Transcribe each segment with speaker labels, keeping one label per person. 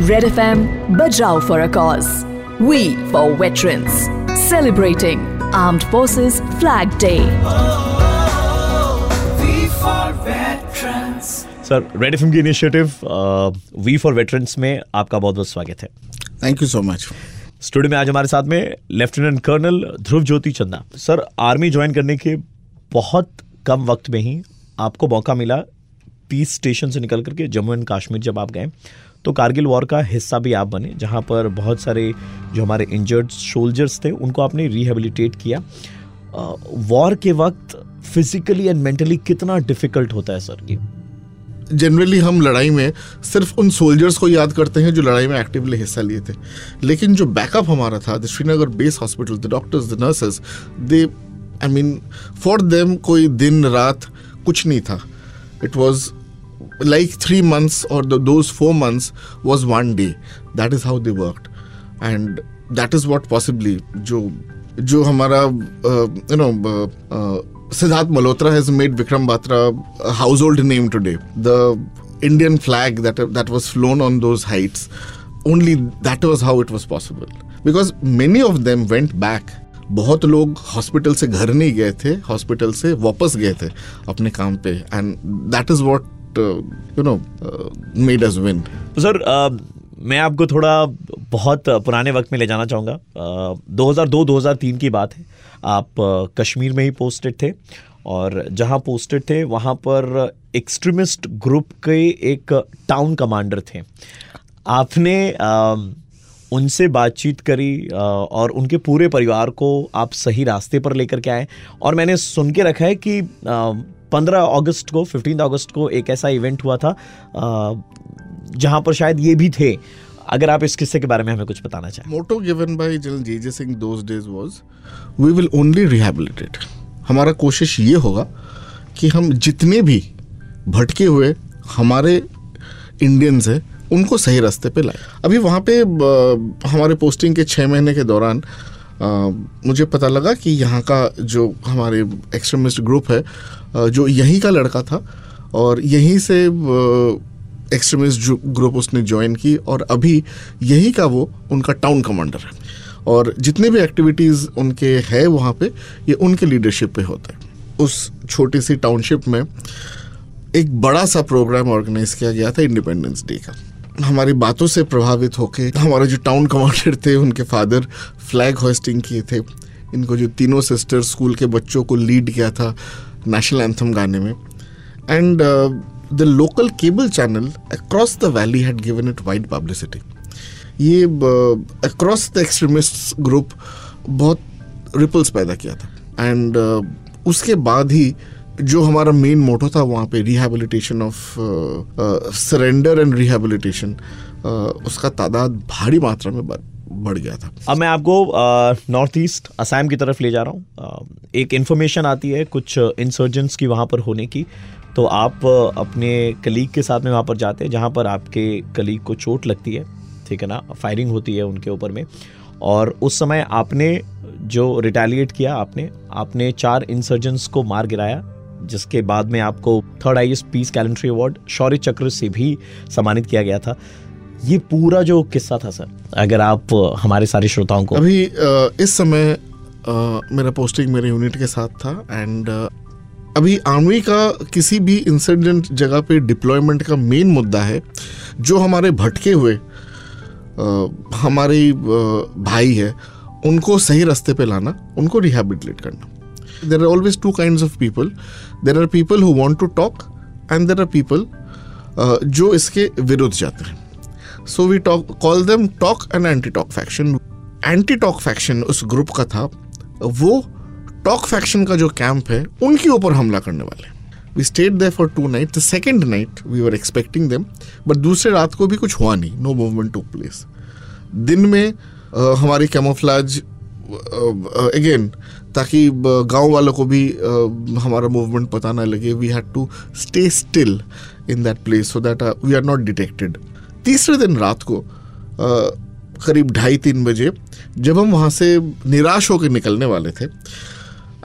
Speaker 1: Red FM Bajrao for a cause. We for veterans. Celebrating Armed Forces Flag Day.
Speaker 2: Sir Red F की initiative we for veterans में आपका बहुत बहुत स्वागत है
Speaker 3: thank you so much
Speaker 2: studio में आज हमारे साथ में लेफ्टिनेंट कर्नल ध्रुव ज्योति चंदा सर आर्मी ज्वाइन करने के बहुत कम वक्त में ही आपको मौका मिला पीस स्टेशन से निकल करके जम्मू एंड कश्मीर जब आप गए तो कारगिल वॉर का हिस्सा भी आप बने, जहाँ पर बहुत सारे जो हमारे इंजर्ड सोल्जर्स थे, उनको आपने रिहेबिलिटेट किया। वॉर के वक्त फिजिकली एंड मेंटली कितना डिफ़िकल्ट होता है, सर, ये?
Speaker 3: जनरली हम लड़ाई में सिर्फ़ उन सोल्जर्स को याद करते हैं जो लड़ाई में एक्टिवली हिस्सा लिए थे। लेकिन जो बैकअप हमारा था Srinagar base hospital the doctors the nurses they I mean for them कोई दिन, रात कुछ नहीं था। It was like three months or the, those four months was one day that is how they worked and that is what possibly जो जो हमारा you know Siddharth Malhotra has made Vikram Batra a household name today the Indian flag that that was flown on those heights only that was how it was possible because many of them went back बहुत लोग hospital से घर नहीं गए थे hospital से वापस गए थे अपने काम पे and that is what you know made us win
Speaker 2: sir मैं आपको थोड़ा बहुत पुराने वक्त में ले जाना चाहूँगा। Uh, 2002-2003 की बात है। आप uh, कश्मीर में ही पोस्टेड थे और जहाँ पोस्टेड थे वहाँ पर एक्सट्रीमिस्ट ग्रुप के एक टाउन कमांडर थे। आपने uh, उनसे बातचीत करी और उनके पूरे परिवार को आप सही रास्ते पर लेकर के आए। और मैंने सुन के रखा है कि पंद्रह अगस्त को फिफ्टीन अगस्त को एक ऐसा इवेंट हुआ था जहाँ पर शायद ये भी थे। अगर आप इस किस्से के बारे में हमें कुछ बताना चाहें।
Speaker 3: Motto given by general J J Singh those days was we will only rehabilitate हमारा कोशिश ये होगा कि हम जितने भी भटके हुए हमारे इंडियंस हैं, उनको सही रास्ते पे लाए। अभी वहाँ पे हमारे पोस्टिंग के छः महीने के दौरान आ, मुझे पता लगा कि यहाँ का जो हमारे एक्सट्रीमिस्ट ग्रुप है जो यहीं का लड़का था और यहीं से एक्सट्रीमिस्ट ग्रुप उसने ज्वाइन की और अभी यहीं का वो उनका टाउन कमांडर है। और जितने भी एक्टिविटीज़ उनके है वहाँ पे ये उनके लीडरशिप पे होता है। उस छोटी सी टाउनशिप में एक बड़ा सा प्रोग्राम ऑर्गेनाइज किया गया था इंडिपेंडेंस डे का। हमारी बातों से प्रभावित होके हमारे जो टाउन कमांडर थे उनके फादर फ्लैग होस्टिंग किए थे। इनको जो तीनों सिस्टर स्कूल के बच्चों को लीड किया था नेशनल एंथम गाने में। And the local cable channel across the valley had given it wide publicity ये अक्रॉस द एक्सट्रीमिस्ट ग्रुप बहुत रिपल्स पैदा किया था। एंड uh, उसके बाद ही जो हमारा मेन मोटो था वहाँ पे rehabilitation of surrender and rehabilitation उसका तादाद भारी मात्रा में बढ़ गया था।
Speaker 2: अब मैं आपको नॉर्थ ईस्ट असम की तरफ़ ले जा रहा हूँ। एक इन्फॉर्मेशन आती है कुछ इंसर्जेंट्स की वहाँ पर होने की। तो आप अपने कलीग के साथ में वहाँ पर जाते हैं, जहाँ पर आपके कलीग को चोट लगती है, ठीक है ना? फायरिंग होती है उनके ऊपर में। और उस समय आपने जो रिटेलिएट किया, आपने आपने चार इंसर्जेंट्स को मार गिराया। जिसके बाद में आपको थर्ड आई peace gallantry award Shaurya Chakra से भी सम्मानित किया गया था। ये पूरा जो किस्सा था सर, अगर आप हमारे सारे श्रोताओं को
Speaker 3: अभी इस समय मेरा पोस्टिंग मेरे यूनिट के साथ था एंड अभी आर्मी का किसी भी इंसिडेंट जगह पे डिप्लॉयमेंट का मेन मुद्दा है, जो हमारे भटके हुए हमारे भाई है, उनको सही रास्ते पे लाना, उनको रिहेबिलिटेट करना। There are always two kinds of people. There are people who want to talk and there are people uh, जो इसके विरुद्ध जाते हैं। So we talk call them talk and anti talk faction anti talk faction उस group का था। वो talk faction का जो कैंप है उनके ऊपर हमला करने वाले we stayed there for two night the second night we were expecting them but दूसरे रात को भी कुछ हुआ नहीं। नो मूवमेंट टू प्लेस दिन में uh, हमारी कैमोफ्लाज अगेन ताकि गाँव वालों को भी हमारा मूवमेंट पता ना लगे we had to stay still in that place so that we are not detected तीसरे दिन रात को करीब ढाई तीन बजे जब हम वहाँ से निराश होकर निकलने वाले थे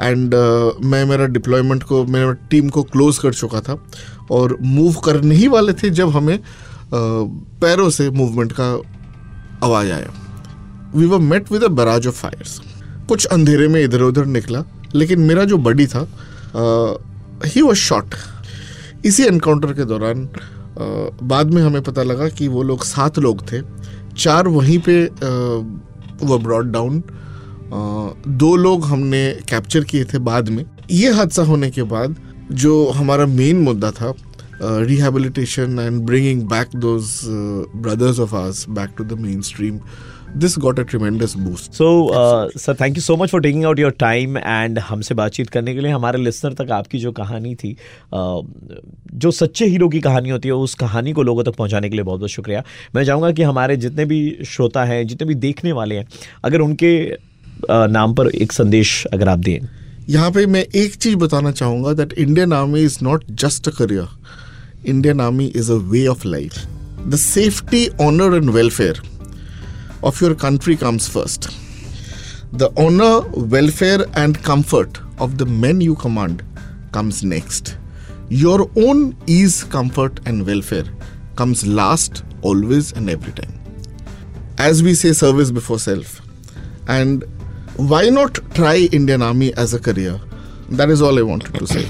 Speaker 3: एंड uh, मैं मेरा डिप्लॉयमेंट को मेरा टीम को क्लोज कर चुका था और मूव करने ही वाले थे जब हमें अ, पैरों से मूवमेंट का आवाज़ आया। We were met with a barrage of fires कुछ अंधेरे में इधर उधर निकला, लेकिन मेरा जो बडी था ही वॉज़ शॉट इसी एनकाउंटर के दौरान बाद में हमें पता लगा कि वो लोग सात लोग थे। चार वहीं पे वो ब्रॉड डाउन दो लोग हमने कैप्चर किए थे बाद में। ये हादसा होने के बाद, जो हमारा मेन मुद्दा था rehabilitation and bringing back those brothers of ours back to the mainstream this got a tremendous boost
Speaker 2: so sir thank you so much for taking out your time and हमसे बातचीत करने के लिए। हमारे लिसनर तक आपकी जो कहानी थी uh, जो सच्चे हीरो की कहानी होती है उस कहानी को लोगों तक पहुँचाने के लिए बहुत बहुत शुक्रिया। मैं चाहूँगा कि हमारे जितने भी श्रोता हैं जितने भी देखने वाले हैं अगर उनके uh, नाम पर एक संदेश अगर आप दें।
Speaker 3: यहाँ पे मैं एक चीज़ बताना चाहूँगा that Indian Army is not just a career Indian Army is a way of life the safety honour and welfare of your country comes first. The honor, welfare, and comfort of the men you command comes next. Your own ease, comfort, and welfare comes last, always, and every time. As we say, service before self. And why not try Indian Army as a career? That is all I wanted to say.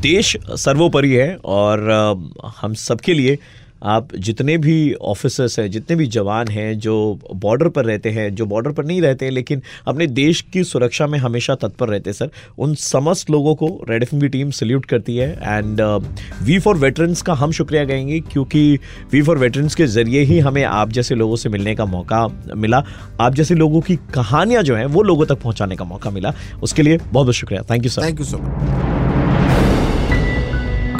Speaker 2: देश सर्वोपरि है और अ, हम सबके लिए आप जितने भी ऑफिसर्स हैं, जितने भी जवान हैं जो बॉर्डर पर रहते हैं, जो बॉर्डर पर नहीं रहते हैं, लेकिन अपने देश की सुरक्षा में हमेशा तत्पर रहते हैं, सर। उन समस्त लोगों को रेड एफ़ टीम सल्यूट करती है एंड वी फॉर वेटरन्स का हम शुक्रिया कहेंगे, क्योंकि वी फॉर वेटरन्स के ज़रिए ही हमें आप जैसे लोगों से मिलने का मौका मिला। आप जैसे लोगों की कहानियाँ जो हैं, वो लोगों तक पहुँचाने का मौका मिला। उसके लिए बहुत बहुत शुक्रिया। Thank you sir
Speaker 3: thank you so much.